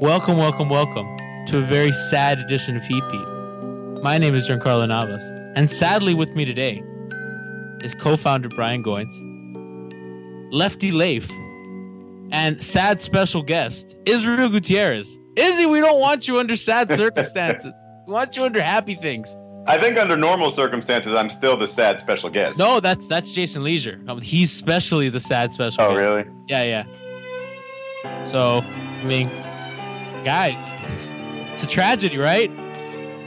Welcome, welcome, welcome to a very sad edition of Heat Beat. My name is Giancarlo Navas, and sadly with me today is co-founder Brian Goins, Lefty Leif, and sad special guest Israel Gutierrez. Izzy, we don't want you under sad circumstances. we want you under happy things. I think under normal circumstances, I'm still the sad special guest. No, that's that's Jason Lieser. He's especially the sad special. Oh, guest. really? Yeah, yeah. So, I mean, guys, it's a tragedy, right?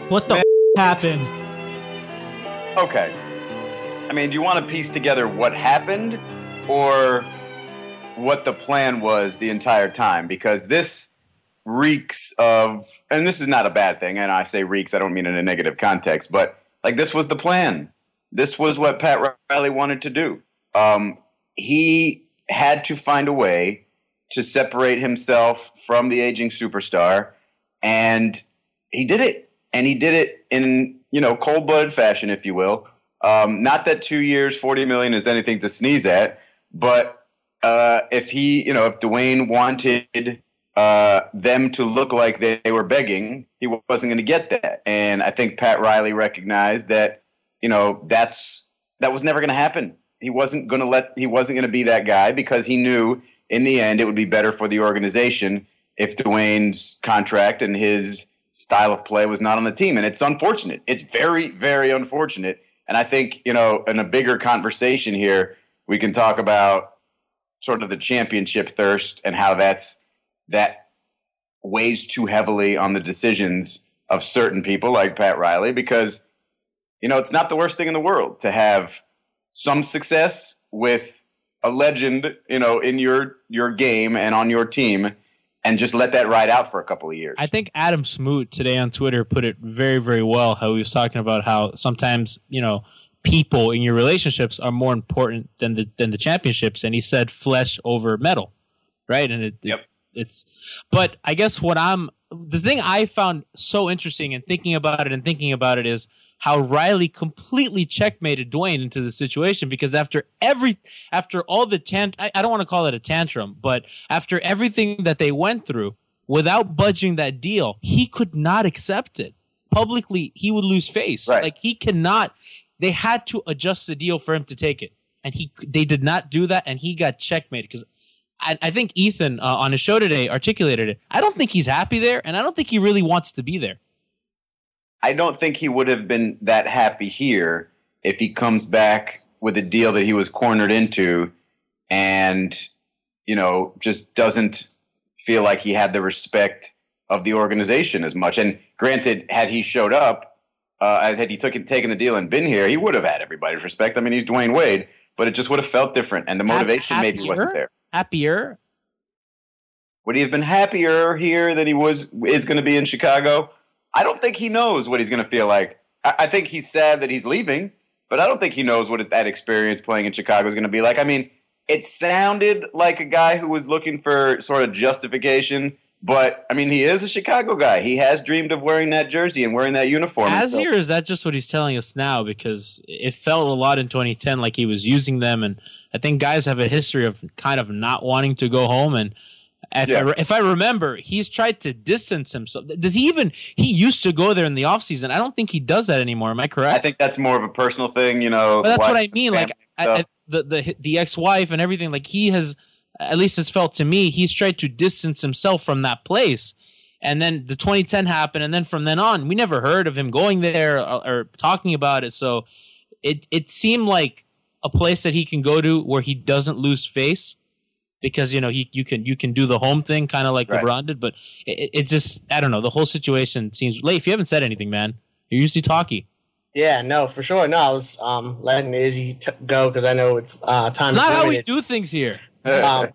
What the Man, f- happened? Okay. I mean, do you want to piece together what happened or what the plan was the entire time? Because this reeks of, and this is not a bad thing, and I say reeks, I don't mean in a negative context, but like this was the plan. This was what Pat Riley wanted to do. Um, he had to find a way to separate himself from the aging superstar, and he did it. And he did it in you know cold blood fashion, if you will. Um, not that two years, forty million is anything to sneeze at, but uh, if he, you know, if Dwyane wanted uh, them to look like they, they were begging, he wasn't going to get that. And I think Pat Riley recognized that, you know, that's that was never going to happen. He wasn't going to let he wasn't going to be that guy because he knew in the end it would be better for the organization if Dwyane's contract and his style of play was not on the team. And it's unfortunate. It's very, very unfortunate. And I think, you know, in a bigger conversation here, we can talk about sort of the championship thirst and how that's that weighs too heavily on the decisions of certain people like Pat Riley because you know it's not the worst thing in the world to have some success with a legend you know in your your game and on your team and just let that ride out for a couple of years. I think Adam Smoot today on Twitter put it very, very well. How he was talking about how sometimes you know people in your relationships are more important than the than the championships, and he said flesh over metal, right? And it, Yep. it's, it's, but I guess what I'm the thing I found so interesting in thinking about it and thinking about it is how Riley completely checkmated Dwyane into the situation because after every after all the tant I, I don't want to call it a tantrum, but after everything that they went through, without budging that deal, he could not accept it. Publicly, he would lose face. Right. Like he cannot they had to adjust the deal for him to take it. And he they did not do that and he got checkmated because I, I think Ethan uh, on his show today articulated it. I don't think he's happy there, and I don't think he really wants to be there. I don't think he would have been that happy here if he comes back with a deal that he was cornered into and, you know, just doesn't feel like he had the respect of the organization as much. And granted, had he showed up, uh, had he took, taken the deal and been here, he would have had everybody's respect. I mean, he's Dwyane Wade, but it just would have felt different, and the motivation maybe wasn't there. Happier. Would he have been happier here than he was is going to be in Chicago? I don't think he knows what he's going to feel like. I, I think he's sad that he's leaving, but I don't think he knows what that experience playing in Chicago is going to be like. I mean, it sounded like a guy who was looking for sort of justification, but I mean, he is a Chicago guy. He has dreamed of wearing that jersey and wearing that uniform. Has So- he, or is that just what he's telling us now? Because it felt a lot in 2010 like he was using them, and I think guys have a history of kind of not wanting to go home. And if, I, Yeah. re- if I remember, he's tried to distance himself. Does he even? He used to go there in the off season. I don't think he does that anymore. Am I correct? I think that's more of a personal thing, you know. But that's what I mean. Like I. I, the the the ex wife and everything. Like he has, at least it's felt to me, he's tried to distance himself from that place. And then the 2010 happened, and then from then on, we never heard of him going there or, or talking about it. So it it seemed like a place that he can go to where he doesn't lose face because you know he you can you can do the home thing kind of like Right. LeBron did, but it, it just I don't know the whole situation seems. Leif, you haven't said anything, man. You're usually talky. Yeah, no, for sure. No, I was um, letting Izzy t- go because I know it's uh, time. It's not how we do things here. um,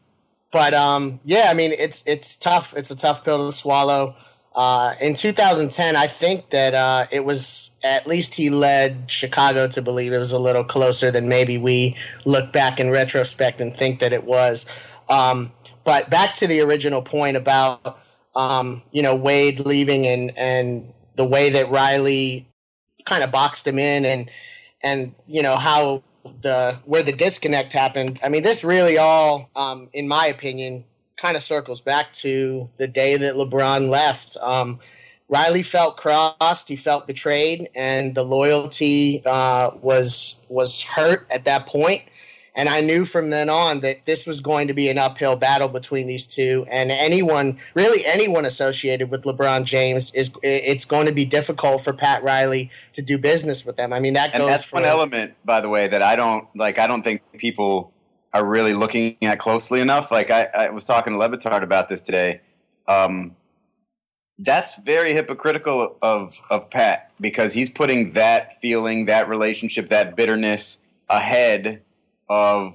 but um, yeah, I mean, it's it's tough. It's a tough pill to swallow. Uh, in 2010, I think that uh, it was at least he led Chicago to believe it was a little closer than maybe we look back in retrospect and think that it was. Um, but back to the original point about um, you know Wade leaving and and the way that Riley kind of boxed him in and and you know how the where the disconnect happened. I mean, this really all, um, in my opinion, kind of circles back to the day that LeBron left. Um, Riley felt crossed, he felt betrayed, and the loyalty uh, was was hurt at that point. And I knew from then on that this was going to be an uphill battle between these two. And anyone, really anyone associated with LeBron James, is it's going to be difficult for Pat Riley to do business with them. I mean, that and goes that's for one element, by the way, that I don't like. I don't think people are really looking at closely enough. Like I, I was talking to LeBatard about this today. Um, that's very hypocritical of of Pat because he's putting that feeling, that relationship, that bitterness ahead of,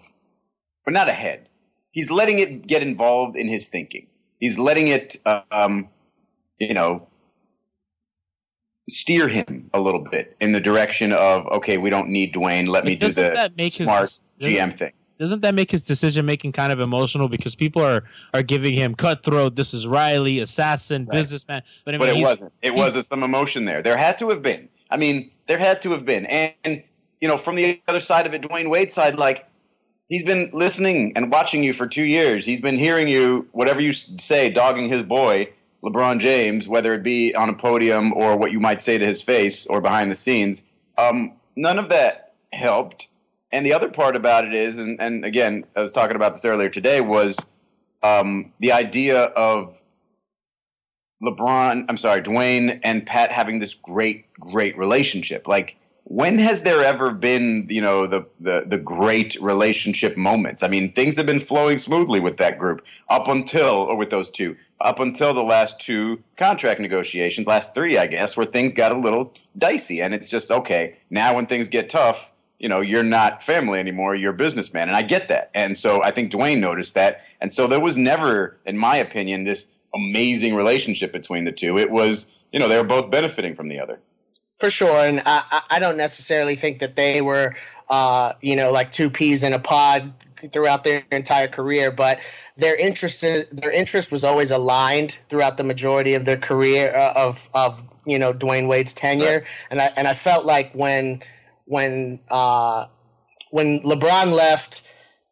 but not ahead. He's letting it get involved in his thinking. He's letting it, um, you know, steer him a little bit in the direction of okay, we don't need Dwyane. Let me do the his- smart doesn't- GM thing. doesn't that make his decision making kind of emotional because people are are giving him cutthroat this is riley assassin businessman but, I but it wasn't. It he's- was some emotion there. There had to have been. I mean, there had to have been. And, and you know, from the other side of it, Dwyane Wade's side, like he's been listening and watching you for two years. He's been hearing you, whatever you say, dogging his boy, LeBron James, whether it be on a podium or what you might say to his face or behind the scenes. Um, none of that helped. And the other part about it is, and, and again, I was talking about this earlier today, was um, the idea of LeBron, I'm sorry, Dwyane and Pat having this great, great relationship. Like, when has there ever been, you know, the, the the great relationship moments? I mean, things have been flowing smoothly with that group up until, or with those two, up until the last two contract negotiations, last three, I guess, where things got a little dicey. And it's just okay. Now, when things get tough, you know, you're not family anymore. You're a businessman, and I get that. And so I think Dwyane noticed that. And so there was never, in my opinion, this amazing relationship between the two. It was, you know, they were both benefiting from the other. For sure. And I, I- don't necessarily think that they were, uh, you know, like two peas in a pod throughout their entire career, but their interest their interest was always aligned throughout the majority of their career uh, of of you know Dwyane Wade's tenure, and I and I felt like when when uh, when LeBron left.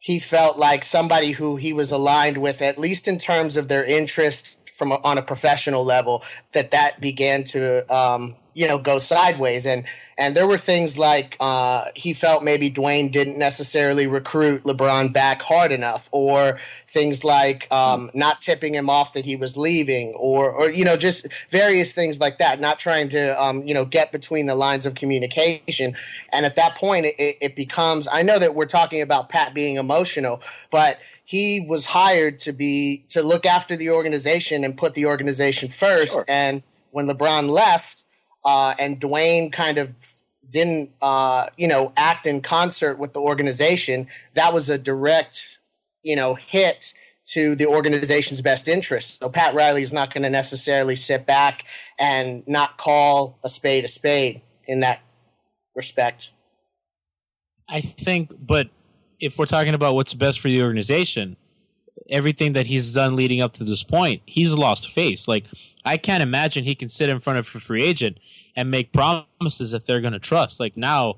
He felt like somebody who he was aligned with, at least in terms of their interest from a, on a professional level, that that began to um, you know go sideways and and there were things like uh, he felt maybe Dwyane didn't necessarily recruit LeBron back hard enough, or things like um, not tipping him off that he was leaving, or or you know just various things like that. Not trying to um, you know get between the lines of communication, and at that point it, it becomes. I know that we're talking about Pat being emotional, but he was hired to be to look after the organization and put the organization first. Sure. And when LeBron left, uh, and Dwyane kind of didn't, uh, you know, act in concert with the organization, that was a direct, you know, hit to the organization's best interests. So Pat Riley is not going to necessarily sit back and not call a spade a spade in that respect. I think, but if we're talking about what's best for the organization, everything that he's done leading up to this point, he's lost face. Like I can't imagine he can sit in front of a free agent and make promises that they're going to trust. Like now,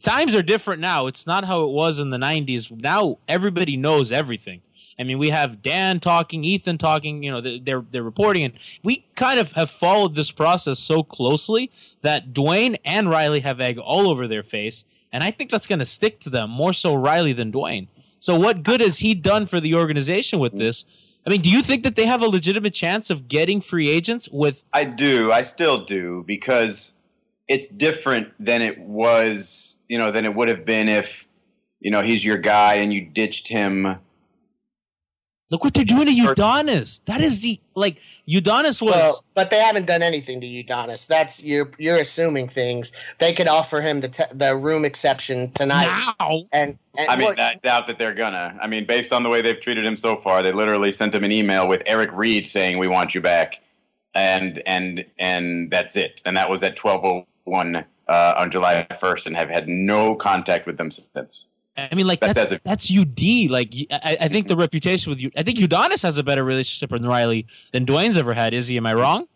times are different now. It's not how it was in the 90s. Now everybody knows everything. I mean, we have Dan talking, Ethan talking. You know, they're they're reporting, and we kind of have followed this process so closely that Dwyane and Riley have egg all over their face, and I think that's going to stick to them more so Riley than Dwyane. So, what good has he done for the organization with this? I mean, do you think that they have a legitimate chance of getting free agents with? I do. I still do because it's different than it was, you know, than it would have been if, you know, he's your guy and you ditched him. Look what they're doing to Udonis. That is the like Udonis was. Well, but they haven't done anything to Udonis. That's you're you're assuming things. They could offer him the te- the room exception tonight. Now, and, and I mean, well, I doubt that they're gonna. I mean, based on the way they've treated him so far, they literally sent him an email with Eric Reed saying, "We want you back," and and and that's it. And that was at twelve oh one uh, on July 1st and have had no contact with them since. I mean, like that's that's, that's UD. Like I, I, think the reputation with you. I think Udonis has a better relationship with Riley than Dwyane's ever had. Is he? Am I wrong?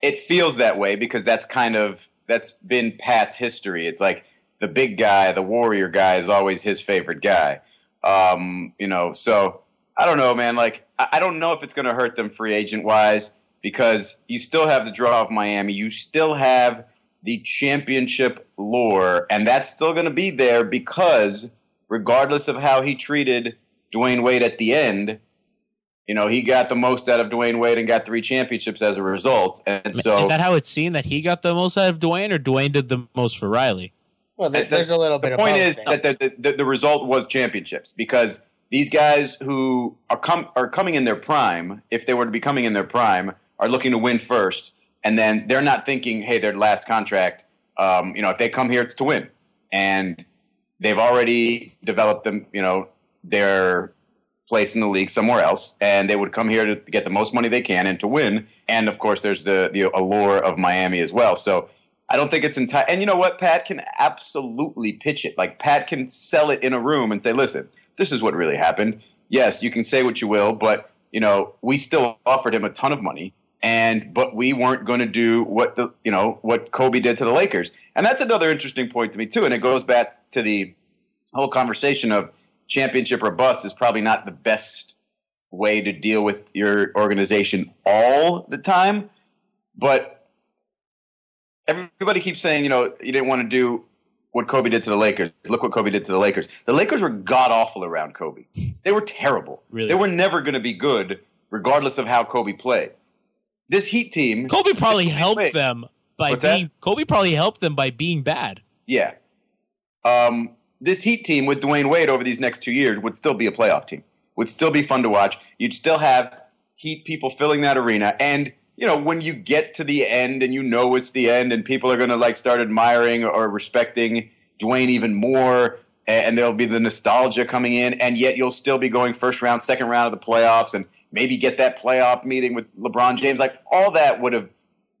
It feels that way because that's kind of that's been Pat's history. It's like the big guy, the warrior guy, is always his favorite guy. Um, you know, so I don't know, man. Like I, I don't know if it's going to hurt them free agent wise because you still have the draw of Miami. You still have the championship lore, and that's still going to be there because regardless of how he treated Dwyane Wade at the end, you know, he got the most out of Dwyane Wade and got three championships as a result. And so, is that how it's seen that he got the most out of Dwyane, or Dwyane did the most for Riley? Well, the, there's a little bit. The point is that the, the, the result was championships because these guys who are come are coming in their prime, if they were to be coming in their prime, are looking to win first and then they're not thinking, hey, their last contract, um, you know, if they come here, it's to win, and they've already developed them, you know, their place in the league somewhere else, and they would come here to get the most money they can and to win. And of course, there's the the allure of Miami as well. So I don't think it's entire. And you know what? Pat can absolutely pitch it. Like Pat can sell it in a room and say, "Listen, this is what really happened." Yes, you can say what you will, but you know, we still offered him a ton of money and but we weren't going to do what the you know what Kobe did to the Lakers, and that's another interesting point to me too. And it goes back to the whole conversation of championship or bust is probably not the best way to deal with your organization all the time, but everybody keeps saying you know you didn't want to do what Kobe did to the Lakers. Look what Kobe did to the Lakers. The Lakers were god awful around Kobe. They were terrible. Really? They were never going to be good, regardless of how Kobe played this Heat team. Kobe probably helped them by being. That? Kobe probably helped them by being bad. Yeah. Um, this Heat team with Dwyane Wade over these next two years would still be a playoff team. Would still be fun to watch. You'd still have Heat people filling that arena, and you know when you get to the end and you know it's the end, and people are going to like start admiring or respecting Dwyane even more, and there'll be the nostalgia coming in, and yet you'll still be going first round, second round of the playoffs, and maybe get that playoff meeting with LeBron James. Like all that would have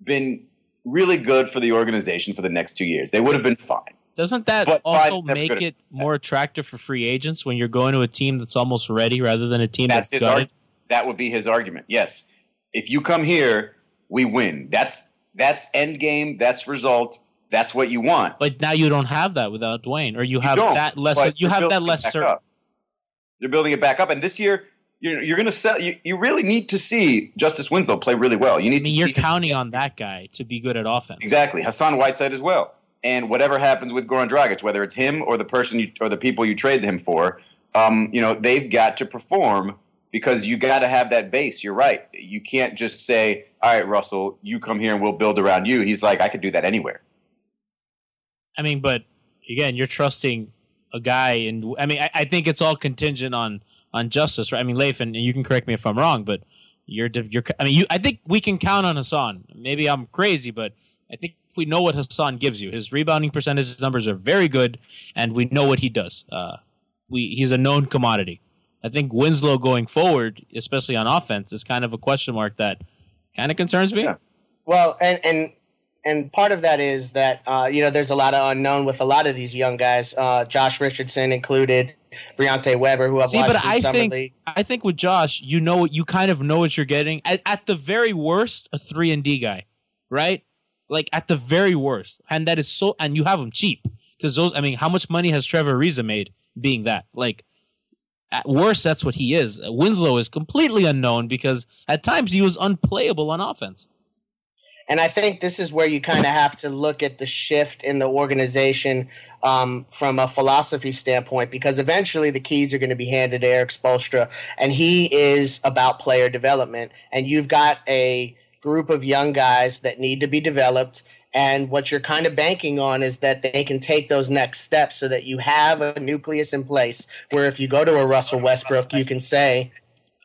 been really good for the organization for the next two years. They would have been fine. Doesn't that but also make it more attractive for free agents when you're going to a team that's almost ready rather than a team that's, that's gutted? that would be his argument. Yes, if you come here, we win. That's that's end game. That's result. That's what you want. But now you don't have that without Dwyane, or you have you that less. You have that less certain. They're building it back up, and this year you're, you're going to sell. You, you really need to see Justise Winslow play really well. You need. I mean, you're counting on that guy to be good at offense. Exactly, Hassan Whiteside as well. And whatever happens with Goran Dragic, whether it's him or the person you, or the people you trade him for, um, you know they've got to perform because you got to have that base. You're right. You can't just say, "All right, Russell, you come here and we'll build around you." He's like, "I could do that anywhere." I mean, but again, you're trusting a guy, and I mean, I, I think it's all contingent on on Justise, right? I mean, Leif, and you can correct me if I'm wrong, but you're, you're, I mean, you, I think we can count on Hassan. Maybe I'm crazy, but I think we know what Hassan gives you. His rebounding percentage numbers are very good, and we know what he does. Uh, we, he's a known commodity. I think Winslow going forward, especially on offense, is kind of a question mark that kind of concerns me. Yeah. Well, and and and part of that is that uh, you know there's a lot of unknown with a lot of these young guys, uh, Josh Richardson included, Briante Weber, who I've See, watched but I think league. I think with Josh, you know, you kind of know what you're getting. At, at the very worst, a three and D guy, right? Like at the very worst, and that is so. And you have him cheap because those. I mean, how much money has Trevor Ariza made being that? Like at worst, that's what he is. Winslow is completely unknown because at times he was unplayable on offense. And I think this is where you kind of have to look at the shift in the organization um, from a philosophy standpoint, because eventually the keys are going to be handed to Erik Spoelstra, and he is about player development. And you've got a group of young guys that need to be developed. And what you're kind of banking on is that they can take those next steps so that you have a nucleus in place where if you go to a Russell Westbrook, you can say,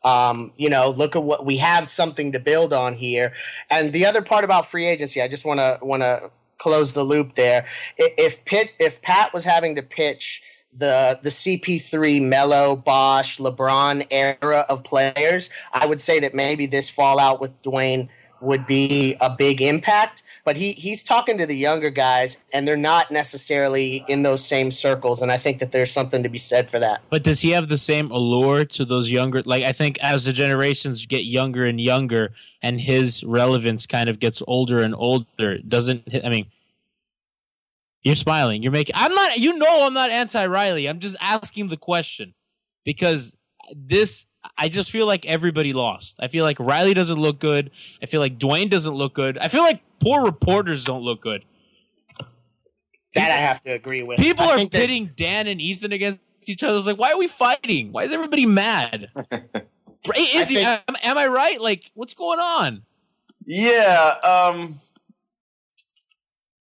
um, you know, look at what we have something to build on here. And the other part about free agency, I just want to want to close the loop there. If Pitt, if Pat was having to pitch the the CP3 Melo Bosh LeBron era of players, I would say that maybe this fallout with Dwyane would be a big impact. But he he's talking to the younger guys, and they're not necessarily in those same circles. And I think that there's something to be said for that. But does he have the same allure to those younger? Like I think as the generations get younger and younger, and his relevance kind of gets older and older, doesn't I mean? You're smiling. You're making. I'm not. You know, I'm not anti Riley. I'm just asking the question because this. I just feel like everybody lost. I feel like Riley doesn't look good. I feel like Dwyane doesn't look good. I feel like poor reporters don't look good. That I have to agree with. People I are think that- pitting Dan and Ethan against each other. It's like, why are we fighting? Why is everybody mad? Right, Is he, think- am, am I right? Like, what's going on? Yeah, um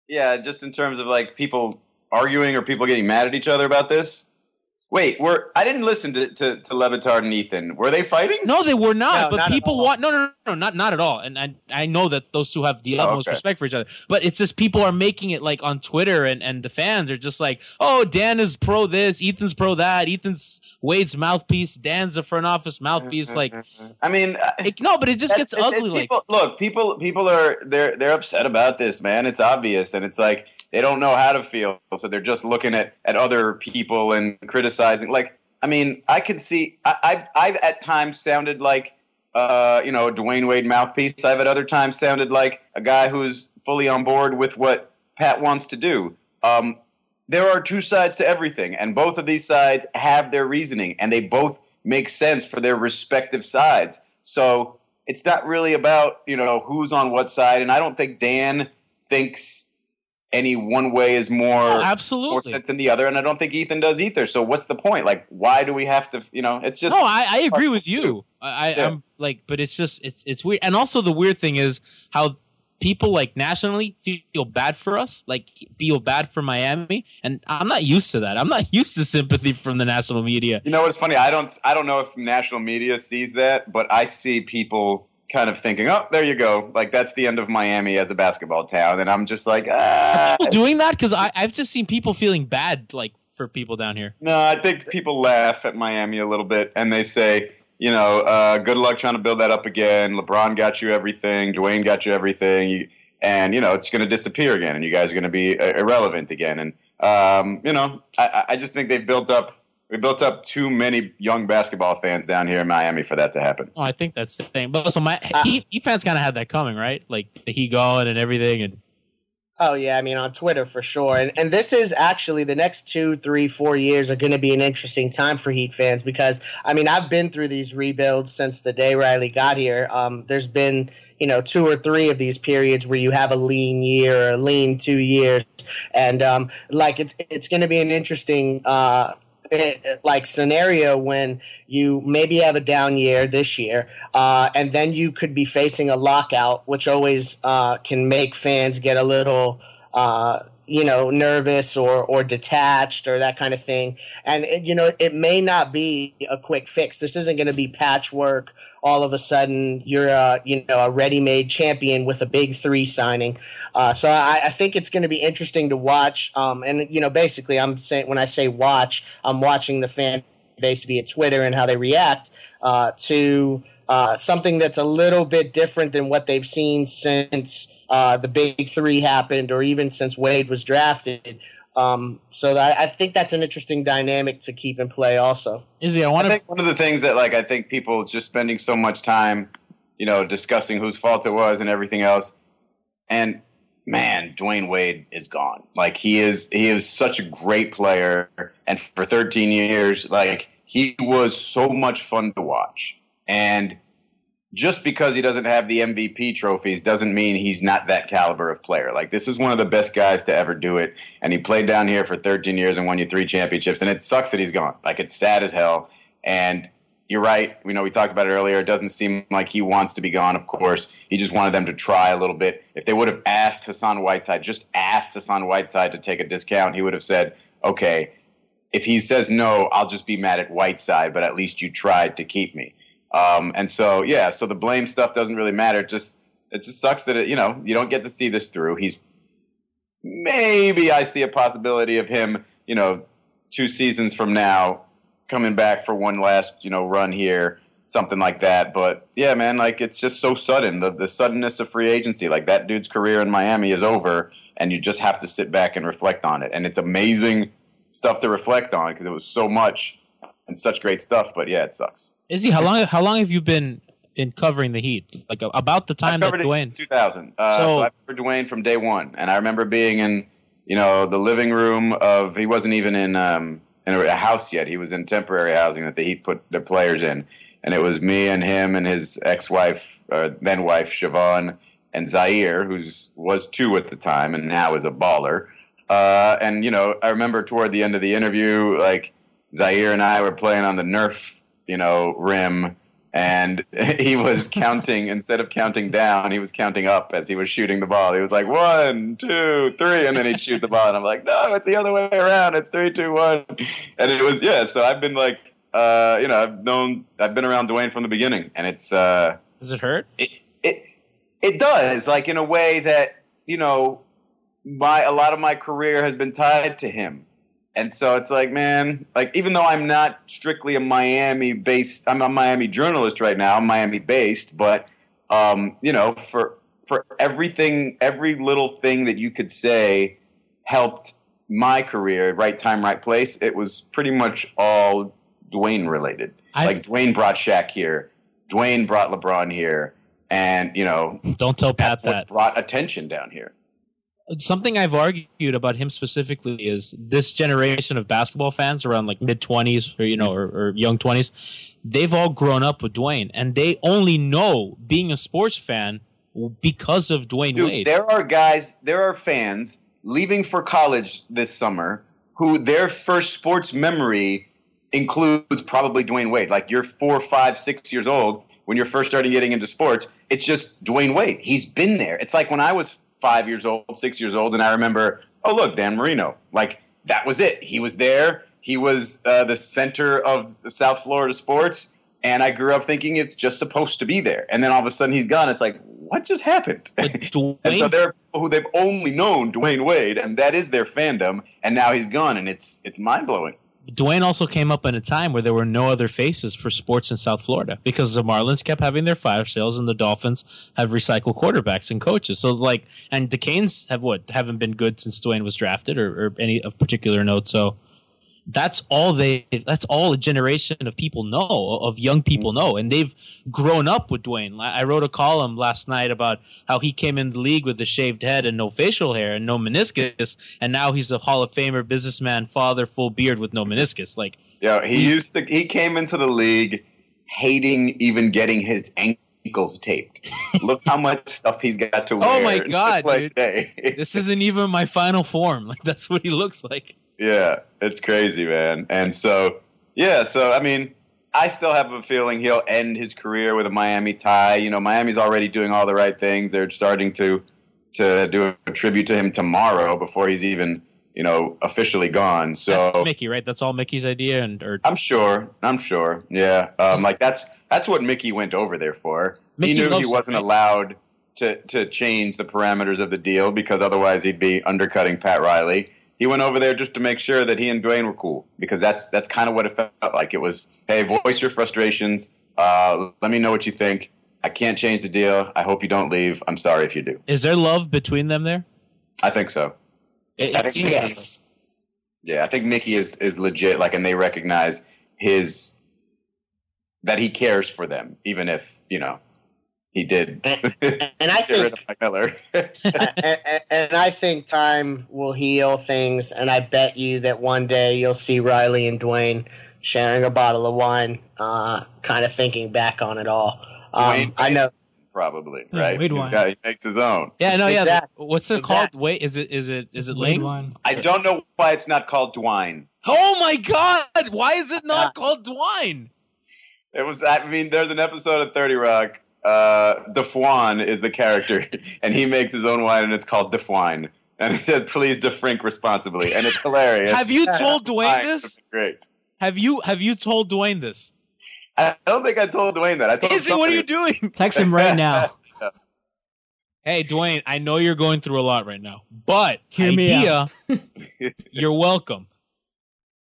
Yeah, just in terms of like people arguing or people getting mad at each other about this. Wait, were I didn't listen to to, to LeBatard and Ethan. Were they fighting? No, they were not. No, but not people want no, no, no, no, not not at all. And I I know that those two have the Oh, utmost okay. respect for each other. But it's just people are making it like on Twitter, and and the fans are just like, oh, Dan is pro this, Ethan's pro that, Ethan's Wade's mouthpiece, Dan's a front office mouthpiece. Like, I mean, uh, like, no, but it just gets It's- it's- ugly. Like, people, look, people people are they're they're upset about this, man. It's obvious, and it's like they don't know how to feel, so they're just looking at at other people and criticizing. Like, I mean, I could see I, I've I've at times sounded like uh, you know a Dwyane Wade mouthpiece. I've at other times sounded like a guy who's fully on board with what Pat wants to do. Um, there are two sides to everything, and both of these sides have their reasoning, and they both make sense for their respective sides. So it's not really about you know who's on what side, and I don't think Dan thinks any one way is more Oh, more sense than the other, and I don't think Ethan does either. So what's the point? Like, why do we have to? You know, it's just no, I, I agree with you. I, I, Yeah. I'm like, but it's just it's it's weird. And also the weird thing is how people like nationally feel bad for us, like feel bad for Miami, and I'm not used to that. I'm not used to sympathy from the national media. You know what's funny? I don't I don't know if national media sees that, but I see people kind of thinking, "Oh, there you go." Like that's the end of Miami as a basketball town, and I'm just like, ah. People doing that because I've just seen people feeling bad, like for people down here. No, I think people laugh at Miami a little bit, and they say, you know, uh, good luck trying to build that up again. LeBron got you everything. Dwyane got you everything. And, you know, it's going to disappear again, and you guys are going to be uh, irrelevant again. And, um, you know, I, I just think they've built up. We built up too many young basketball fans down here in Miami for that to happen. Oh, I think that's the thing. But also, my he, he fans kind of had that coming, right? Like the he going and everything, and Oh yeah, I mean on Twitter for sure. And and this is actually the next two, three, four years are going to be an interesting time for Heat fans because I mean I've been through these rebuilds since the day Riley got here. Um, there's been you know two or three of these periods where you have a lean year or a lean two years, and um, like it's it's going to be an interesting. Uh, like scenario when you maybe have a down year this year, uh, and then you could be facing a lockout, which always uh, can make fans get a little, uh, you know, nervous or or detached or that kind of thing. And you know, it may not be a quick fix. This isn't going to be patchwork. All of a sudden, you're a you know a ready-made champion with a big three signing. Uh, so I, I think it's going to be interesting to watch. Um, and you know, basically, I'm saying when I say watch, I'm watching the fan base via Twitter and how they react uh, to uh, something that's a little bit different than what they've seen since uh, the big three happened or even since Wade was drafted. Um, so I, I think that's an interesting dynamic to keep in play also. Izzy, I I want to. think one of the things that like I think people just spending so much time, you know, discussing whose fault it was and everything else. And man, Dwyane Wade is gone. Like he is he is such a great player and for 13 years like he was so much fun to watch. And just because he doesn't have the MVP trophies doesn't mean he's not that caliber of player. Like this is one of the best guys to ever do it, and he played down here for 13 years and won you three championships. And it sucks that he's gone. Like it's sad as hell. And you're right. You know, we talked about it earlier. It doesn't seem like he wants to be gone. Of course, he just wanted them to try a little bit. If they would have asked Hassan Whiteside, just asked Hassan Whiteside to take a discount, he would have said, "Okay." If he says no, I'll just be mad at Whiteside, but at least you tried to keep me. Um, and so, yeah, so the blame stuff doesn't really matter. Just it just sucks that it, you know you don't get to see this through. He's maybe I see a possibility of him, you know, two seasons from now coming back for one last you know run here, something like that. But yeah, man, like it's just so sudden. The the suddenness of free agency, like that dude's career in Miami is over, and you just have to sit back and reflect on it. And it's amazing stuff to reflect on because it was so much and such great stuff. But yeah, it sucks. Izzy, how long? How long have you been in covering the Heat? Like about the time that Dwyane. 2000. Uh, So- so, I covered Dwyane from day one, and I remember being in, you know, the living room of. He wasn't even in um, in a house yet. He was in temporary housing that the Heat put the players in, and it was me and him and his ex-wife, uh, then wife Siohvaughn, and Zaire, who's was two at the time and now is a baller. Uh, and you know, I remember toward the end of the interview, like Zaire and I were playing on the Nerf, you know, rim, and he was counting instead of counting down, he was counting up as he was shooting the ball. He was like one, two, three, and then he'd shoot the ball, and I'm like, no, it's the other way around. It's three, two, one, and it was yeah. So I've been like, uh, you know, I've known, I've been around Dwyane from the beginning, and it's. Uh, Does it hurt? it it it does like in a way that you know my a lot of my career has been tied to him and so it's like man like even though i'm not strictly a miami based i'm a miami journalist right now i'm miami based but um you know for for everything every little thing that you could say helped my career right time right place it was pretty much all dwyane related I've- like dwyane brought Shaq here dwyane brought lebron here and you know Don't tell Pat that. brought attention down here. Something I've argued about him specifically is this generation of basketball fans around like mid twenties or you know or, or young twenties. They've all grown up with Dwyane, and they only know being a sports fan because of Dwyane Dude, Wade. there are guys, there are fans leaving for college this summer who their first sports memory includes probably Dwyane Wade. Like you're four, five, six years old when you're first starting getting into sports. It's just Dwyane Wade. He's been there. It's like when I was five years old, six years old, and I remember, oh look, Dan Marino. Like that was it. He was there. He was uh, the center of South Florida sports. And I grew up thinking it's just supposed to be there. And then all of a sudden he's gone. It's like, what just happened? And so there are people who they've only known Dwyane Wade, and that is their fandom. And now he's gone, and it's it's mind blowing. Dwyane also came up in a time where there were no other faces for sports in South Florida because the Marlins kept having their fire sales and the Dolphins have recycled quarterbacks and coaches. So like, and the Canes have what haven't been good since Dwyane was drafted or, or any of particular note. So that's all they that's all a generation of people know of young people know and they've grown up with Dwyane. I wrote a column last night about how he came in the league with a shaved head and no facial hair and no meniscus and now he's a Hall of Famer businessman father full beard with no meniscus like Yeah, he used to. He came into the league hating even getting his ankles taped. Look how much stuff he's got to oh wear. Oh my God, like, dude. hey. this isn't even my final form like that's what he looks like Yeah, it's crazy, man. And so, yeah, so I mean, I still have a feeling he'll end his career with a Miami tie. You know, Miami's already doing all the right things. They're starting to to do a tribute to him tomorrow before he's even, you know, officially gone. So that's Micky right that's all Micky's idea and or I'm sure. I'm sure. Yeah. Um, like that's that's what Micky went over there for. Micky he knew he wasn't right? allowed to to change the parameters of the deal because otherwise he'd be undercutting Pat Riley. He went over there just to make sure that he and Dwyane were cool because that's that's kind of what it felt like. It was, hey, voice your frustrations. Uh, let me know what you think. I can't change the deal. I hope you don't leave. I'm sorry if you do. Is there love between them there? I think so. It, I think seems Yes. Yeah, I think Micky is is legit. Like, and they recognize his that he cares for them, even if you know he did. And, and I think Mike Miller. and, and I think time will heal things, and I bet you that one day you'll see Riley and Dwyane sharing a bottle of wine, uh, kind of thinking back on it all. Um, Dwyane- I know. Probably Yeah, right. Wade He's wine. got- he makes his own. Yeah, no, yeah. Exactly. What's it Exactly. called? Wait, is it is it is it Wade Ling? wine. I don't know why it's not called Dwine. Oh my god! Why is it not called Dwine? It was. I mean, there's an episode of Thirty Rock. Uh, D'Fwan is the character, and he makes his own wine, and it's called Defwine. And he said, "Please drink responsibly," and it's hilarious. Have you told Wine Dwyane this? Great. Have you have you told Dwyane this? I don't think I told Dwyane that. I told Izzy, what are you doing? Text him right now. Hey, Dwyane, I know you're going through a lot right now, but Hear idea, you're welcome.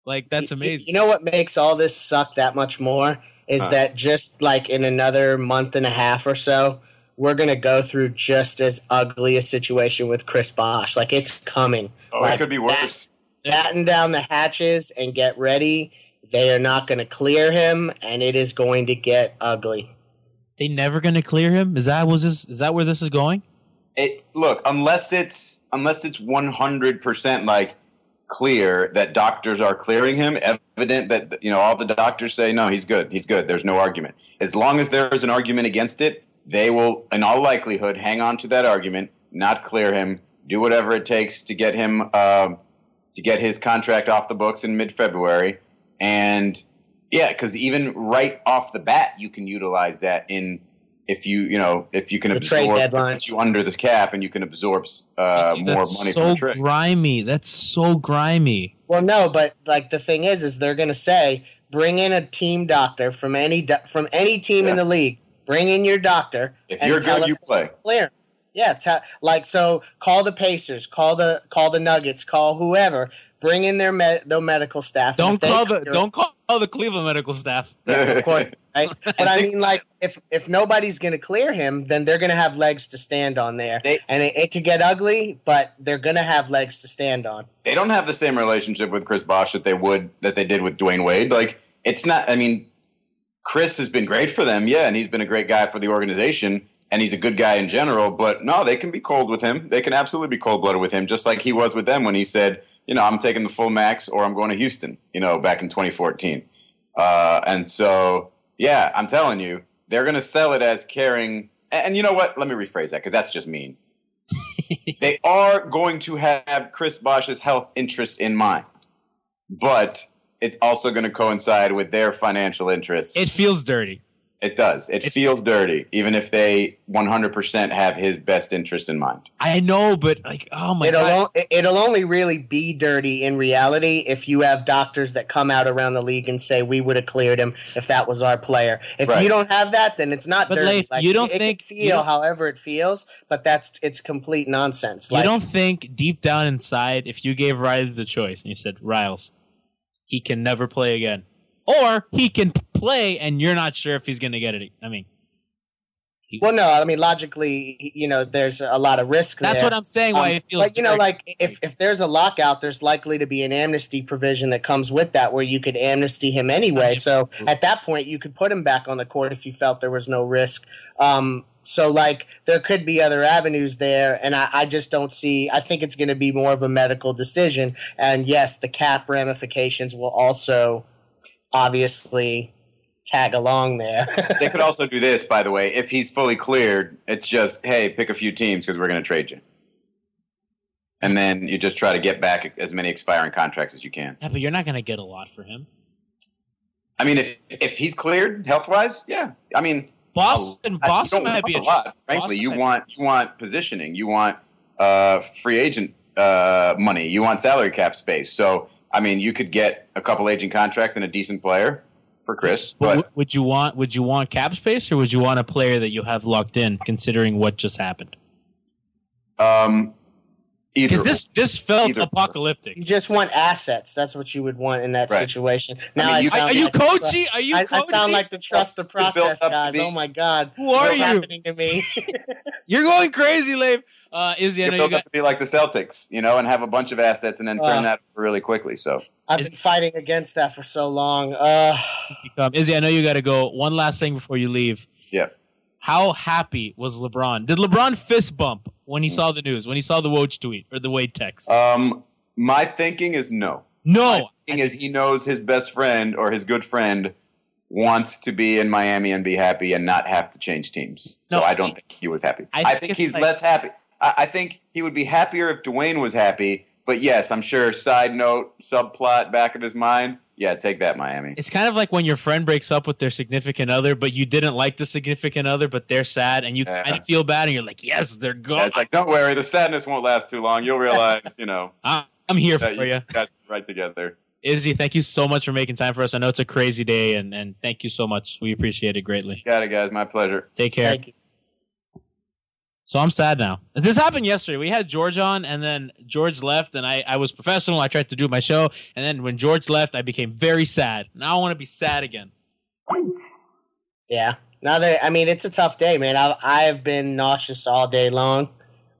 Like that's amazing. You know what makes all this suck that much more is Huh. that just like in another month and a half or so, we're gonna go through just as ugly a situation with Chris Bosh. Like it's coming. Oh, Like, it could be worse. batten down the hatches and get ready. They are not going to clear him, and it is going to get ugly. They never going to clear him? Is that was this? Is that where this is going? It look unless it's unless it's one hundred percent like clear that doctors are clearing him, evident that you know all the doctors say no, he's good, he's good. There's no argument. As long as there is an argument against it, they will, in all likelihood, hang on to that argument, not clear him, do whatever it takes to get him um, to get his contract off the books in mid-February, and yeah, because even right off the bat, you can utilize that in. If you you know if you can The absorb trade deadline. puts you under the cap and you can absorb uh, See, more that's money so from the trade. grimy. That's so grimy. Well, no, but like the thing is, is they're going to say bring in a team doctor from any do- from any team in the league. Bring in your doctor. If and you're tell good, us you play. Clear. Yeah, te- like so. Call the Pacers. Call the call the Nuggets. Call whoever. Bring in their med- their medical staff. Don't call the clear don't call the Cleveland medical staff. Yeah, of course. Right? But I mean, like, if if nobody's going to clear him, then they're going to have legs to stand on there, They- and it, it could get ugly. But they're going to have legs to stand on. they don't have the same relationship with Chris Bosh that they would that they did with Dwyane Wade. Like it's not. I mean, Chris has been great for them, yeah, and he's been a great guy for the organization, and he's a good guy in general. But no, they can be cold with him. They can absolutely be cold blooded with him, just like he was with them when he said, you know, I'm taking the full max or I'm going to Houston. You know, back in 2014. Uh, and so, yeah, I'm telling you, they're going to sell it as caring. And, and you know what? Let me rephrase that because that's just mean. they are going to have Chris Bosh's health interest in mind, but it's also going to coincide with their financial interests. It feels dirty. It does. It It's- feels dirty, even if they 100% have his best interest in mind. I know, but like, oh my it'll god, o- it'll only really be dirty in reality if you have doctors that come out around the league and say we would have cleared him if that was our player. If Right. you don't have that, then it's not But, dirty. Leif, you don't it, think- it can feel don't- however it feels, but that's it's complete nonsense. you Like, don't think deep down inside, if you gave Riley the choice and you said, Riles, he can never play again, or he can play and you're not sure if he's going to get it. I mean, Well, no, I mean logically, you know, there's a lot of risk. that's there. what I'm saying. Why Um, it feels But you know, like if if there's a lockout, there's likely to be an amnesty provision that comes with that, where you could amnesty him anyway. So at that point, you could put him back on the court if you felt there was no risk. Um, so like there could be other avenues there, and I, I just don't see. I think it's going to be more of a medical decision, and yes, the cap ramifications will also obviously tag along there. they could also do this, by the way. If he's fully cleared, it's just, hey, pick a few teams because we're going to trade you. And then you just try to get back as many expiring contracts as you can. yeah, but you're not going to get a lot for him. I mean, if if he's cleared health wise, yeah. I mean, Boston, I- you Boston don't might be a want a lot. Frankly, Boston you want you want positioning, you want uh, free agent uh, money, you want salary cap space. So, I mean, you could get a couple agent contracts and a decent player for Chris, But would you want would you want cap space or would you want a player that you have locked in, considering what just happened? Um, Because this this felt Either apocalyptic. You just want assets. That's what you would want in that Right. situation. I Now mean, I, sound Are, are you like the coachy? Are you I, I coachy? sound like the trust the process guys. Oh my god, Who are what's you? happening to me? You're going crazy, Leif. Uh, Izzy, I you're know you built got. up to be like the Celtics, you know, and have a bunch of assets and then turn Uh. that really quickly. So I've Is- been fighting against that for so long. Uh, Izzy, I know you got to go. One last thing before you leave. yeah, How happy was LeBron? Did LeBron fist bump when he saw the news? When he saw the Woj tweet or the Wade text? um, my thinking is no. no. My thinking is he knows his best friend or his good friend wants to be in Miami and be happy and not have to change teams. So I don't I- think he was happy. I I, think think, he's like- less happy. I, I think he would be happier if Dwyane was happy. But yes, I'm sure. Side note, subplot, back of his mind. Yeah, take that, Miami. It's kind of like when your friend breaks up with their significant other, but you didn't like the significant other, but they're sad, and you Yeah. kind of feel bad, and you're like, "Yes, they're Yeah, gone. it's like, don't worry, the sadness won't last too long. You'll realize, you know, I- I'm here that for you you." guys right together. Izzy, thank you so much for making time for us. I know it's a crazy day, and, and thank you so much. We appreciate it greatly. Got it, guys. My pleasure. Take care. So I'm sad now. This happened yesterday. We had George on, and then George left, and I, I was professional. I tried to do my show, and then when George left, I became very sad. Now I want to be sad again. Yeah. Now that I mean, it's a tough day, man. I've I've been nauseous all day long,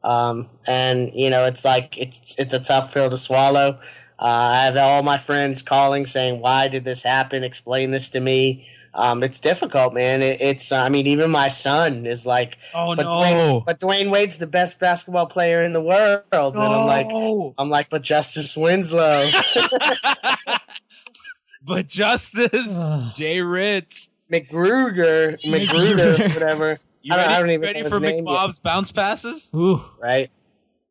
um, and you know, it's like it's it's a tough pill to swallow. Uh, I have all my friends calling saying, "Why did this happen? Explain this to me." Um, it's difficult, man. It, it's I mean, even my son is like, Oh but no! Dwyane, but Dwyane Wade's the best basketball player in the world, and I'm like, No. I'm like, but Justise Winslow. but Justise, Jay Rich, McGruder, McGruder, whatever. you I don't- ready, I don't even ready know for his name yet. McBob's bounce passes? Ooh. right?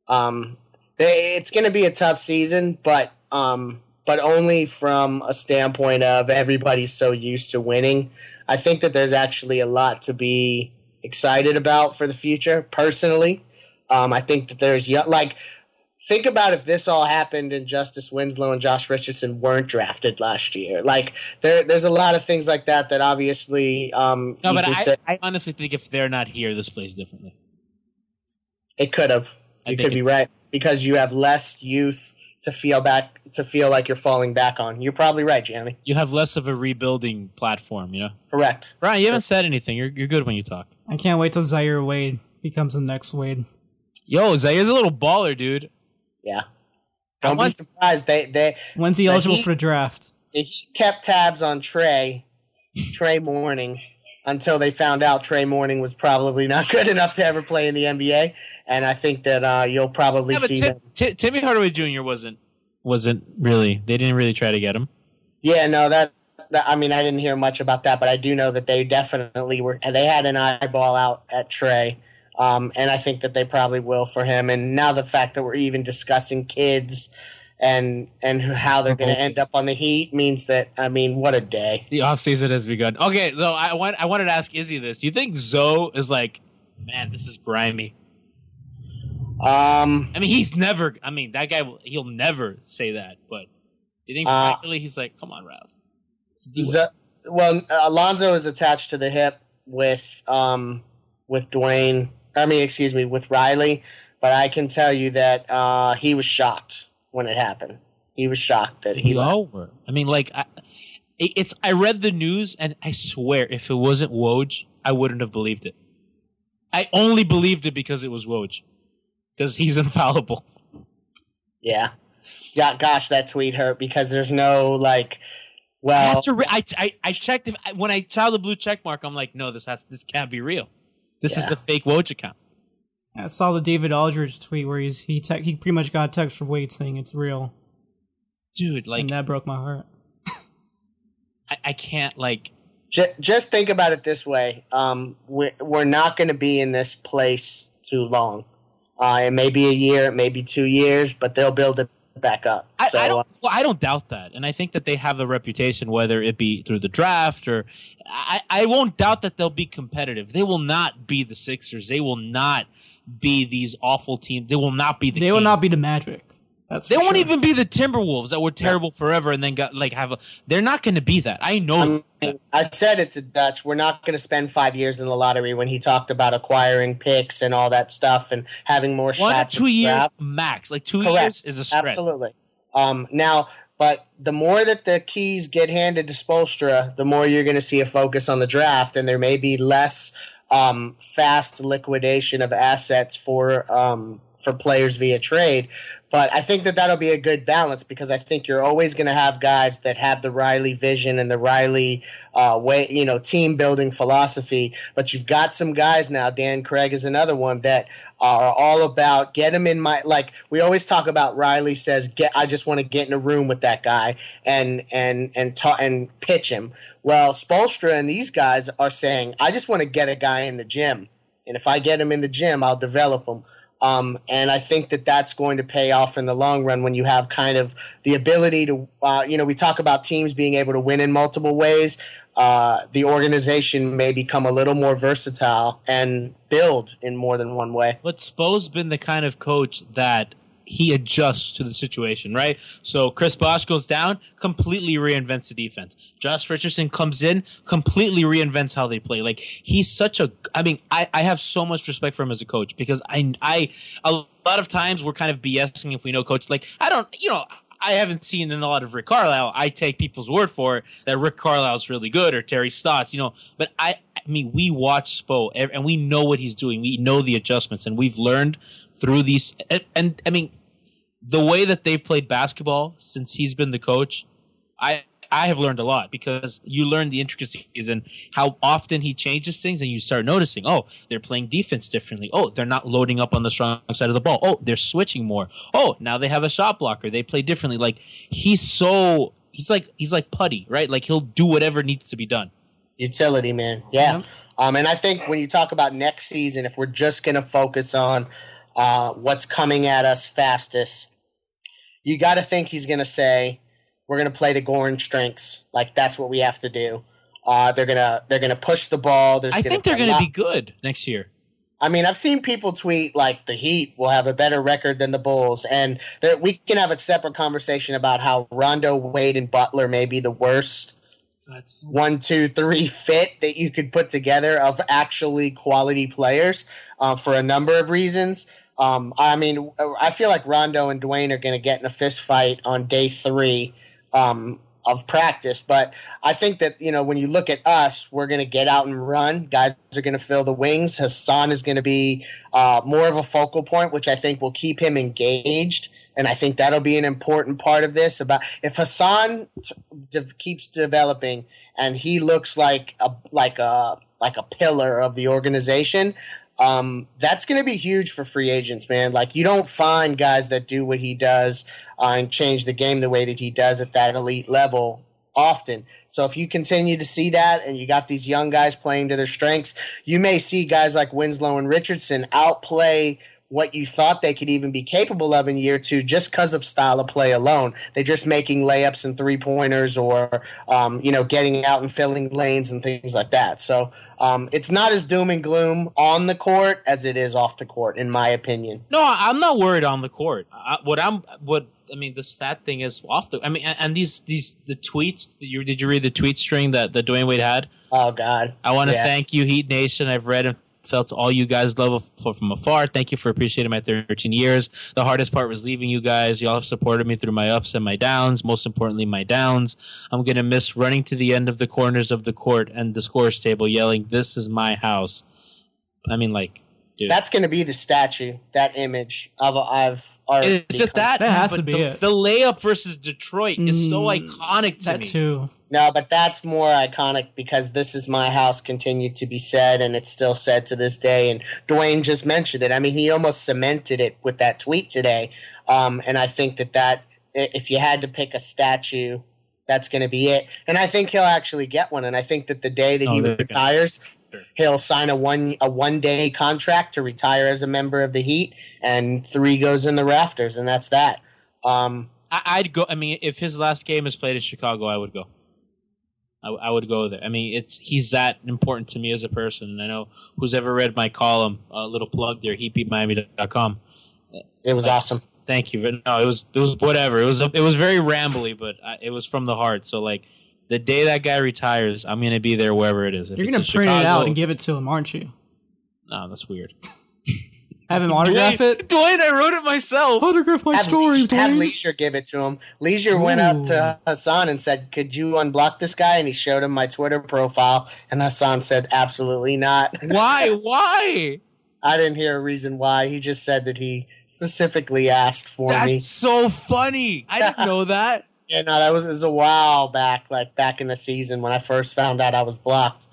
Um, they, it's going to be a tough season, but um, but only from a standpoint of everybody's so used to winning. I think that there's actually a lot to be excited about for the future. Personally, um, I think that there's like think about if this all happened and Justise Winslow and Josh Richardson weren't drafted last year. Like there, there's a lot of things like that that obviously um, No, but I, say- I honestly think if they're not here, this plays differently. It could have. You could be right because you have less youth to feel back to feel like you're falling back on. You're probably right, Jeremy. You have less of a rebuilding platform, you know. Correct. Brian, you haven't said anything. You're you're good when you talk. I can't wait till Zaire Wade becomes the next Wade. Yo, Zaya's a little baller, dude. Yeah. I Don't be want- surprised. They they When's he eligible he- for the draft? they kept tabs on Trey, Trey Mourning, until they found out Trey Mourning was probably not good enough to ever play in the NBA. And I think that uh, you'll probably Yeah, see Tim, Timmy Hardaway Jr. wasn't wasn't really. They didn't really try to get him. Yeah, no, that, that I mean, I didn't hear much about that, but I do know that they definitely were. They had an eyeball out at Trey, um, and I think that they probably will for him. And now the fact that we're even discussing kids and and how they're going to end up on the Heat means that I mean, what a day. The offseason has begun. Okay, though I want I wanted to ask Izzy this. Do you think Zo is like, man, this is grimy? Um, I mean, he's never. I mean, that guy. He'll never say that. But do you think Uh, he's like, come on, Rouse. Let's do it." Z- well, Alonzo is attached to the hip with um with Dwyane. I mean, excuse me, with Riley. But I can tell you that uh, he was shocked when it happened. He was shocked that he over. I mean, like, I, it's. I read the news, and I swear, if it wasn't Woj, I wouldn't have believed it. I only believed it because it was Woj, because he's infallible. Yeah. Yeah, gosh, that tweet hurt because there's no like well re- I, I, I checked if when I saw the blue check mark. I'm like, no, this has this can't be real. This is a fake Woj account. I saw the David Aldridge tweet where he's he te- he pretty much got a text from Wade saying it's real, dude. Like, and that broke my heart. I, I can't like. ju- just think about it this way. Um we're, we're not going to be in this place too long. Uh it may be a year, it may be 2 years, but they'll build it back up. I, so I uh, don't. Well, I don't doubt that, and I think that they have a reputation, whether it be through the draft or. I, I won't doubt that they'll be competitive. They will not be the Sixers. They will not be these awful teams. They will not be the. They will not be the Magic. That's They won't sure. even be the Timberwolves that were terrible forever and then got like have a. They're not going to be that. I know. I, mean, I said it to Dutch. We're not going to spend five years in the lottery when he talked about acquiring picks and all that stuff and having more One to shots. two years draft. max. Like two Correct. years is a stretch. Absolutely. Um, now, but the more that the keys get handed to Spoelstra, the more you're going to see a focus on the draft, and there may be less um, fast liquidation of assets for um, for players via trade. But I think that that'll be a good balance because I think you're always going to have guys that have the Riley vision and the Riley uh, way, you know, team building philosophy. But you've got some guys now. Dan Craig is another one that are all about get him in my like. We always talk about Riley says get. I just want to get in a room with that guy and and and ta- and pitch him. Well, Spoelstra and these guys are saying I just want to get a guy in the gym, and if I get him in the gym, I'll develop him. Um, and I think that that's going to pay off in the long run when you have kind of the ability to, uh, you know, we talk about teams being able to win in multiple ways. Uh, the organization may become a little more versatile and build in more than one way. But Spo's been the kind of coach that he adjusts to the situation, right? So Chris Bosh goes down, completely reinvents the defense. Josh Richardson comes in, completely reinvents how they play. Like he's such a I mean, I, I have so much respect for him as a coach because I I a lot of times we're kind of BSing if we know coach like I don't you know I haven't seen in a lot of Rick Carlisle. I take people's word for it that Rick Carlisle's really good or Terry Stotts, you know. But I, I mean, we watch Spo and we know what he's doing. We know the adjustments, and we've learned through these. And, and I mean, the way that they've played basketball since he's been the coach, I I have learned a lot because you learn the intricacies and how often he changes things, and you start noticing, oh, they're playing defense differently. Oh, they're not loading up on the strong side of the ball. Oh, they're switching more. Oh, now they have a shot blocker. They play differently. Like he's so he's like he's like putty, right? Like he'll do whatever needs to be done. Utility man, yeah. Um, and I think when you talk about next season, if we're just going to focus on uh, what's coming at us fastest, you got to think he's going to say we're going to play to Goran strengths. Like that's what we have to do. Uh, they're gonna they're gonna push the ball. There's I gonna think they're going to lot- be good next year. I mean, I've seen people tweet like the Heat will have a better record than the Bulls, and we can have a separate conversation about how Rondo, Wade, and Butler may be the worst one, two, three fit that you could put together of actually quality players uh, for a number of reasons. Um, I mean, I feel like Rondo and Dwyane are going to get in a fist fight on day three um, of practice. But I think that, you know, when you look at us, we're going to get out and run. Guys are going to fill the wings. Hassan is going to be uh, more of a focal point, which I think will keep him engaged. And I think that'll be an important part of this. About if Hassan t- de- keeps developing and he looks like a like a like a pillar of the organization, um, that's going to be huge for free agents, man. Like you don't find guys that do what he does uh, and change the game the way that he does at that elite level often. So if you continue to see that and you got these young guys playing to their strengths, you may see guys like Winslow and Richardson outplay what you thought they could even be capable of in year two just because of style of play alone. They're just making layups and three pointers or, um, you know, getting out and filling lanes and things like that. So um, it's not as doom and gloom on the court as it is off the court, in my opinion. No, I'm not worried on the court. I, what I'm what I mean, the stat thing is off the. I mean, and, and these these the tweets. Did you, did you read the tweet string that that Dwyane Wade had? Oh God! I want to Yes. thank you, Heat Nation. I've read and felt all you guys love for, from afar. Thank you for appreciating my 13 years. The hardest part was leaving you guys. Y'all have supported me through my ups and my downs. Most importantly, my downs. I'm gonna miss running to the end of the corners of the court and the scores table, yelling, "This is my house." I mean, like, dude. That's going to be the statue, that image of I've already. It's just that. That has but to be the, it. The layup versus Detroit is so Mm, iconic to That me. too. No, but that's more iconic because this is my house continued to be said, and it's still said to this day. And Dwyane just mentioned it. I mean, he almost cemented it with that tweet today. Um, and I think that that if you had to pick a statue, that's going to be it. And I think he'll actually get one. And I think that the day that Oh, he they're retires, he'll sign a one a one day contract to retire as a member of the Heat, and three goes in the rafters, and that's that. Um, I, I'd go. I mean, if his last game is played in Chicago, I would go. I, I would go there. I mean, it's he's that important to me as a person. And I know who's ever read my column, a little plug there, heatbeatmiami.com. it was awesome. thank you. But no, it was it was whatever. It was it was very rambly, but I, it was from the heart. So like the day that guy retires, I'm gonna be there wherever it is. If You're gonna in print it out and give it to him, aren't you? No, that's weird. Have him autograph Dwyane, it. Dwyane, I wrote it myself. Autograph my have, story, Lieser, have Lieser give it to him. Lieser went up to Hassan and said, "Could you unblock this guy?" And he showed him my Twitter profile, and Hassan said, "Absolutely not." Why? Why? I didn't hear a reason why. He just said that he specifically asked for me. That's so funny. I didn't know that. Yeah, no, that was, it was a while back, like back in the season when I first found out I was blocked.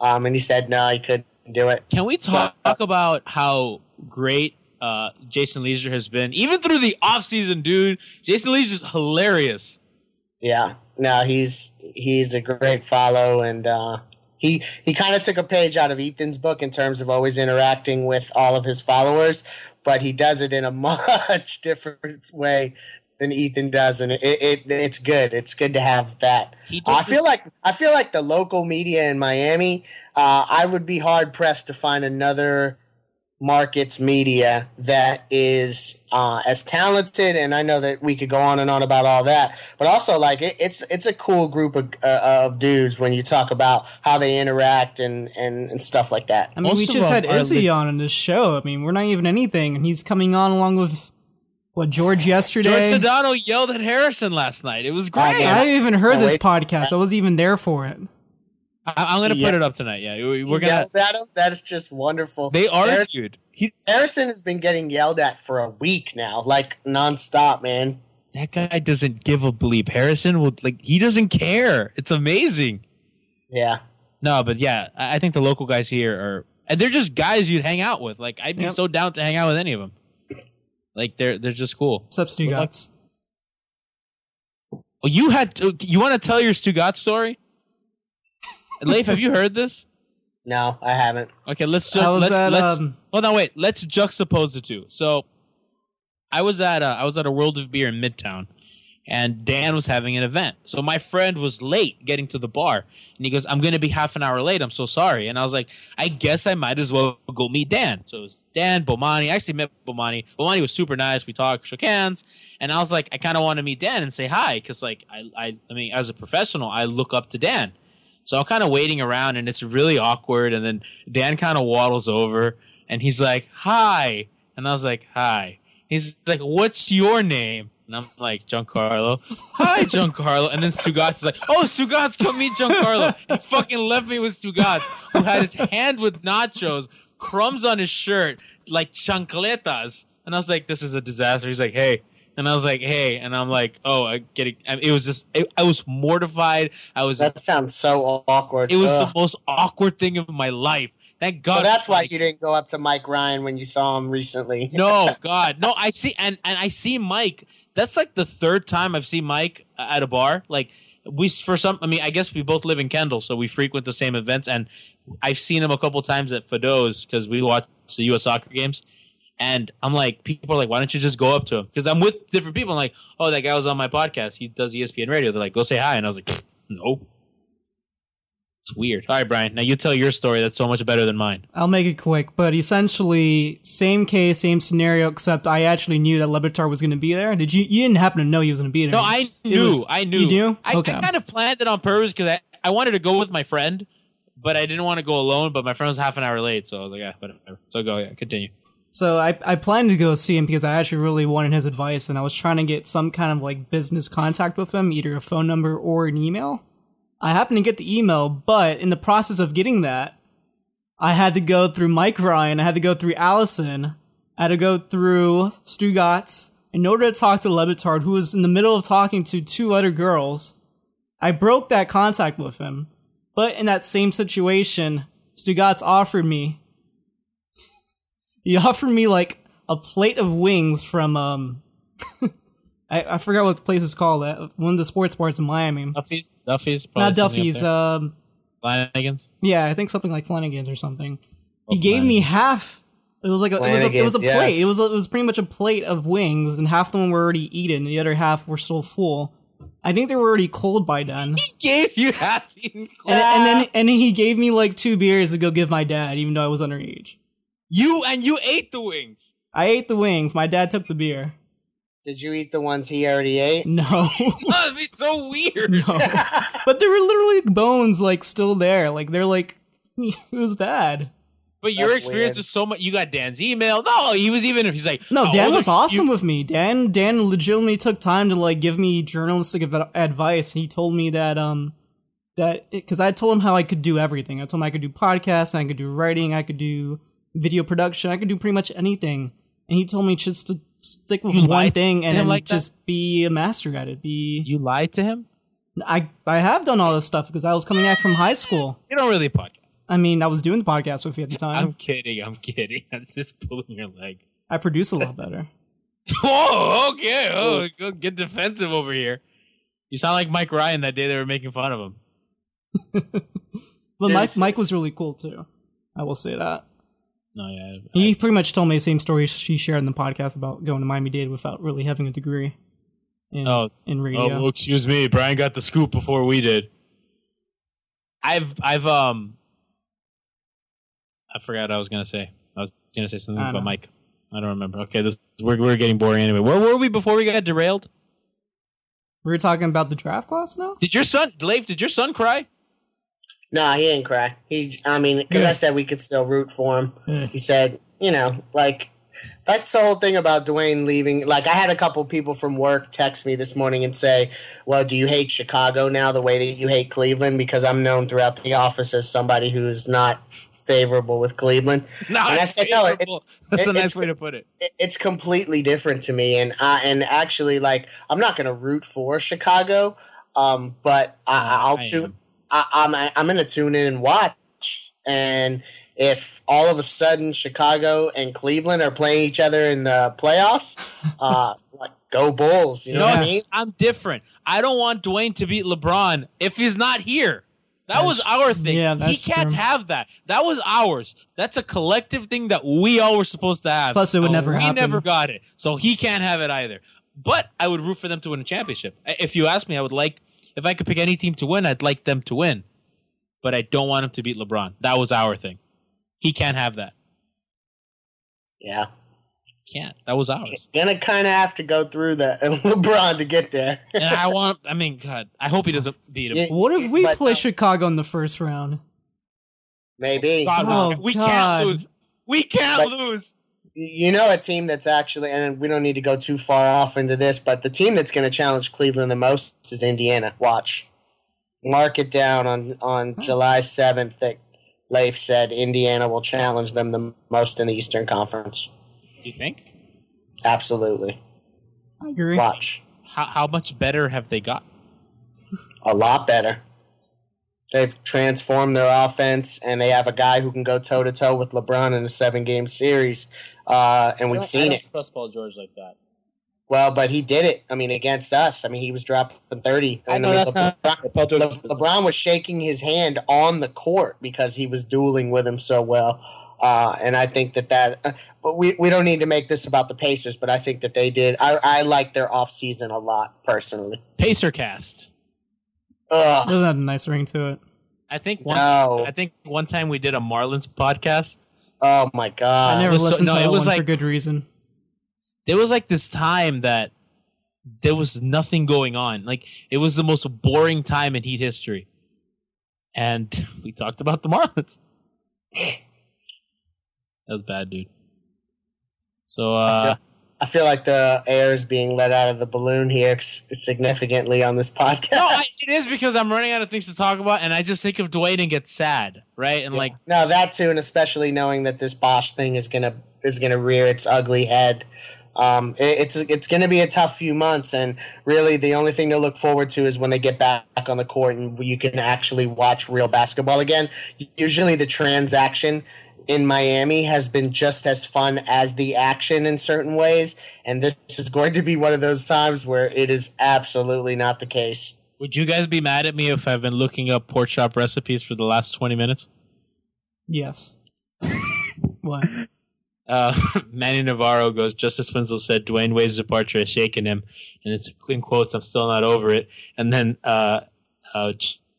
Um, and he said no, he couldn't do it. Can we talk, about how great uh, Jason Lieser has been, even through the offseason, dude? Jason Lieser is hilarious. Yeah, no, he's he's a great follow, and uh, he he kind of took a page out of Ethan's book in terms of always interacting with all of his followers, but he does it in a much different way than Ethan does, and it, it it's good. It's good to have that. He does I feel this- like I feel like the local media in Miami. Uh, I would be hard pressed to find another markets media that is uh, as talented and i know that we could go on and on about all that but also like it, it's it's a cool group of, uh, of dudes when you talk about how they interact and, and, and stuff like that I mean, we Most of just had are Izzy lit- on in this show. I mean, we're not even anything, and he's coming on along with what George yesterday? George yesterday. Sedano yelled at Harrison last night. It was great. Oh. I even heard Oh, this podcast. I wasn't even there for it. I, I'm gonna Yeah. put it up tonight. Yeah, we- we're gonna. yelled at him that is just wonderful They Harrison, argued. He, harrison has been getting yelled at for a week now like nonstop man that guy doesn't give a bleep. Harrison will like. He doesn't care. It's amazing. yeah No, but yeah, I I think the local guys here are, and they're just guys you'd hang out with. Like I'd be Yep. so down to hang out with any of them. Like they're they're just cool. What's up, Stugatz? Well, you had to, you want to tell your Stugat story? Leif, have you heard this? no i haven't Okay, let's I ju- was let's at, let's um, hold on, wait. Let's juxtapose the two. So, I was at a, I was at a World of Beer in Midtown, and Dan was having an event. So my friend was late getting to the bar, and he goes, "I'm going to be half an hour late. I'm so sorry." And I was like, "I guess I might as well go meet Dan." So it was Dan Bomani. I actually met Bomani. Bomani was super nice. We talked, shook hands, and I was like, I kind of want to meet Dan and say hi because, like, I, I, I mean, as a professional, I look up to Dan. So I'm kind of waiting around and it's really awkward. And then Dan kind of waddles over and he's like, hi. And I was like, hi. He's like, what's your name? And I'm like, Giancarlo. Hi, Giancarlo. And then Stugatz is like, oh, Stugatz, come meet Giancarlo. He fucking left me with Stugatz, who had his hand with nachos, crumbs on his shirt, like chancletas. And I was like, this is a disaster. He's like, hey. And I was like, hey. And I'm like, oh, I get it. It was just, it, I was mortified. I was that sounds so awkward it was Ugh. the most awkward thing of my life. Thank God. so that's why like, you didn't go up to mike ryan when you saw him recently No, God, no. I see, and and I see Mike. That's like the third time I've seen Mike at a bar. Like we for some. I mean, I guess we both live in Kendall, so we frequent the same events, and I've seen him a couple times at Fado's because we watch the U.S. soccer games. And I'm like, people are like, why don't you just go up to him? Because I'm with different people. I'm like, oh, that guy was on my podcast. He does ESPN radio. They're like, go say hi. And I was like, no. It's weird. All right, Brian. Now you tell your story. That's so much better than mine. I'll make it quick, but essentially same case, same scenario, except I actually knew that LeBatard was going to be there. Did you? You didn't happen to know he was going to be there? No, I knew. was- I knew. You knew? I, okay. I kind of planned it on purpose because I, I wanted to go with my friend, but I didn't want to go alone. But my friend was half an hour late, so I was like, yeah, whatever. So go, yeah, continue. So I, I planned to go see him because I actually really wanted his advice and I was trying to get some kind of like business contact with him, either a phone number or an email. I happened to get the email, but in the process of getting that, I had to go through Mike Ryan, I had to go through Allison, I had to go through Stugatz in order to talk to LeBatard, who was in the middle of talking to two other girls. I broke that contact with him, but in that same situation, Stugatz offered me he offered me like a plate of wings from um I, I forgot what the place is called uh, one of the sports bars in Miami. Duffy's, Duffy's, Not probably Duffy's, um Flanagan's. yeah, I think something like Flanagan's or something. Oh, he gave me half it was like a, it was a, it was a Flanagan's, yes. plate. It was a, it was pretty much a plate of wings, and half of them were already eaten, and the other half were still full. I think they were already cold by then. He gave you half eaten and, and then and then he gave me like two beers to go give my dad, even though I was underage. You and you ate the wings. I ate the wings. My dad took the beer. Did you eat the ones he already ate? No, That'd be so weird. no. but there were literally bones like still there. Like they're like it was bad. But your That's experience weird. was so much. You got Dan's email. No, he was even. He's like, No, oh, Dan look, was awesome you- with me. Dan Dan legitimately took time to like give me journalistic adv- advice. He told me that um that because I told him how I could do everything. I told him I could do podcasts, I could do writing, I could do video production, I could do pretty much anything. And he told me just to stick with You one thing and like that? just be a master at it. Be You lied to him. I I have done all this stuff because I was coming back from high school. You don't really podcast. I mean, I was doing the podcast with you at the time. I'm kidding. I'm kidding. I'm just pulling your leg. I produce a lot better. oh, okay. Oh, go get defensive over here. You sound like Mike Ryan that day they were making fun of him. But Mike. Mike was really cool too. I will say that. No, yeah. He pretty much told me the same story she shared in the podcast about going to Miami Dade without really having a degree in Oh. in Oh, radio. well, excuse me. Brian got the scoop before we did. I've, I've, um, I forgot what I was gonna say. I was gonna say something about. Mike. I don't remember. Okay, this we're we're getting boring anyway. Where were we before we got derailed? we were talking about the draft class now. Did your son, Leif? Did your son cry? Nah, he didn't cry. He, I mean, because I said we could still root for him. Yeah. He said, you know, like that's the whole thing about Dwyane leaving. Like, I had a couple people from work text me this morning and say, "Well, do you hate Chicago now the way that you hate Cleveland?" Because I'm known throughout the office as somebody who's not favorable with Cleveland. No, And I said, no, it's- favorable. That's a nice it's- way to put it. it- it's completely different to me and uh, and actually like I'm not gonna root for Chicago um but I, I'll I tune am. I, I'm I'm gonna tune in and watch and if all of a sudden Chicago and Cleveland are playing each other in the playoffs uh like go Bulls you know No, what I mean I'm different. I don't want Dwyane to beat LeBron if he's not here. That was our thing. yeah, he can't true. have that. That was ours. That's a collective thing that we all were supposed to have. Plus, it would never we happen. never got it, so he can't have it either. But I would root for them to win a championship. If you ask me, I would like if I could pick any team to win, I'd like them to win. But I don't want him to beat LeBron. That was our thing. He can't have that. yeah Can't. That was ours. gonna kind of have to go through the LeBron to get there and I want. I mean, God, I hope he doesn't beat him. Yeah. What if we But, play uh, Chicago in the first round? maybe God, Oh, we God. can't lose. We can't But- lose. You know a team that's actually and we don't need to go too far off into this but the team that's going to challenge cleveland the most is indiana. Watch. Mark it down on on july 7th that leif said indiana will challenge them the most in the eastern conference. Do You think? absolutely. I agree. watch. How how much better have they got? a lot better. They've transformed their offense and they have a guy who can go toe to toe with lebron in a seven game series uh, and we've seen it Trust Paul George like that. Well, but he did it. I mean, against us. I mean, he was dropping thirty. I And know mean, that's not- LeBron, Paul George- Le- LeBron was shaking his hand on the court because he was dueling with him so well. Uh, and I think that that. Uh, but we, we don't need to make this about the Pacers, but I think that they did. I I like their off season a lot personally. Pacer cast. Ugh, Doesn't have a nice ring to it. I think one. No. I think one time we did a Marlins podcast. Oh my god! I never was so- listened no, to it was one for like- good reason. There was like this time that there was nothing going on. Like it was the most boring time in Heat history, and we talked about the Marlins. That was bad, dude. So uh, I feel like the air is being let out of the balloon here significantly on this podcast. no, I, it is because I'm running out of things to talk about, and I just think of Dwyane and get sad, right? And like, No, that too, and especially knowing that this Bosh thing is gonna is gonna rear its ugly head. Um, it- it's it's gonna be a tough few months, and really the only thing to look forward to is when they get back on the court and you can actually watch real basketball again. Usually, the transaction in Miami has been just as fun as the action in certain ways, and this is going to be one of those times where it is absolutely not the case. would you guys be mad at me if I've been looking up pork chop recipes for the last 20 minutes? Yes. what? Uh, Manny Navarro goes, Justise Winslow said Dwyane Wade's departure has shaken him. And it's in quotes, I'm still not over it. And then uh, uh,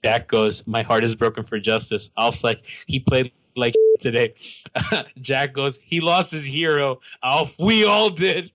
Jack goes, My heart is broken for Justise. Alf's like, He played like today. Jack goes, He lost his hero. Alf, we all did.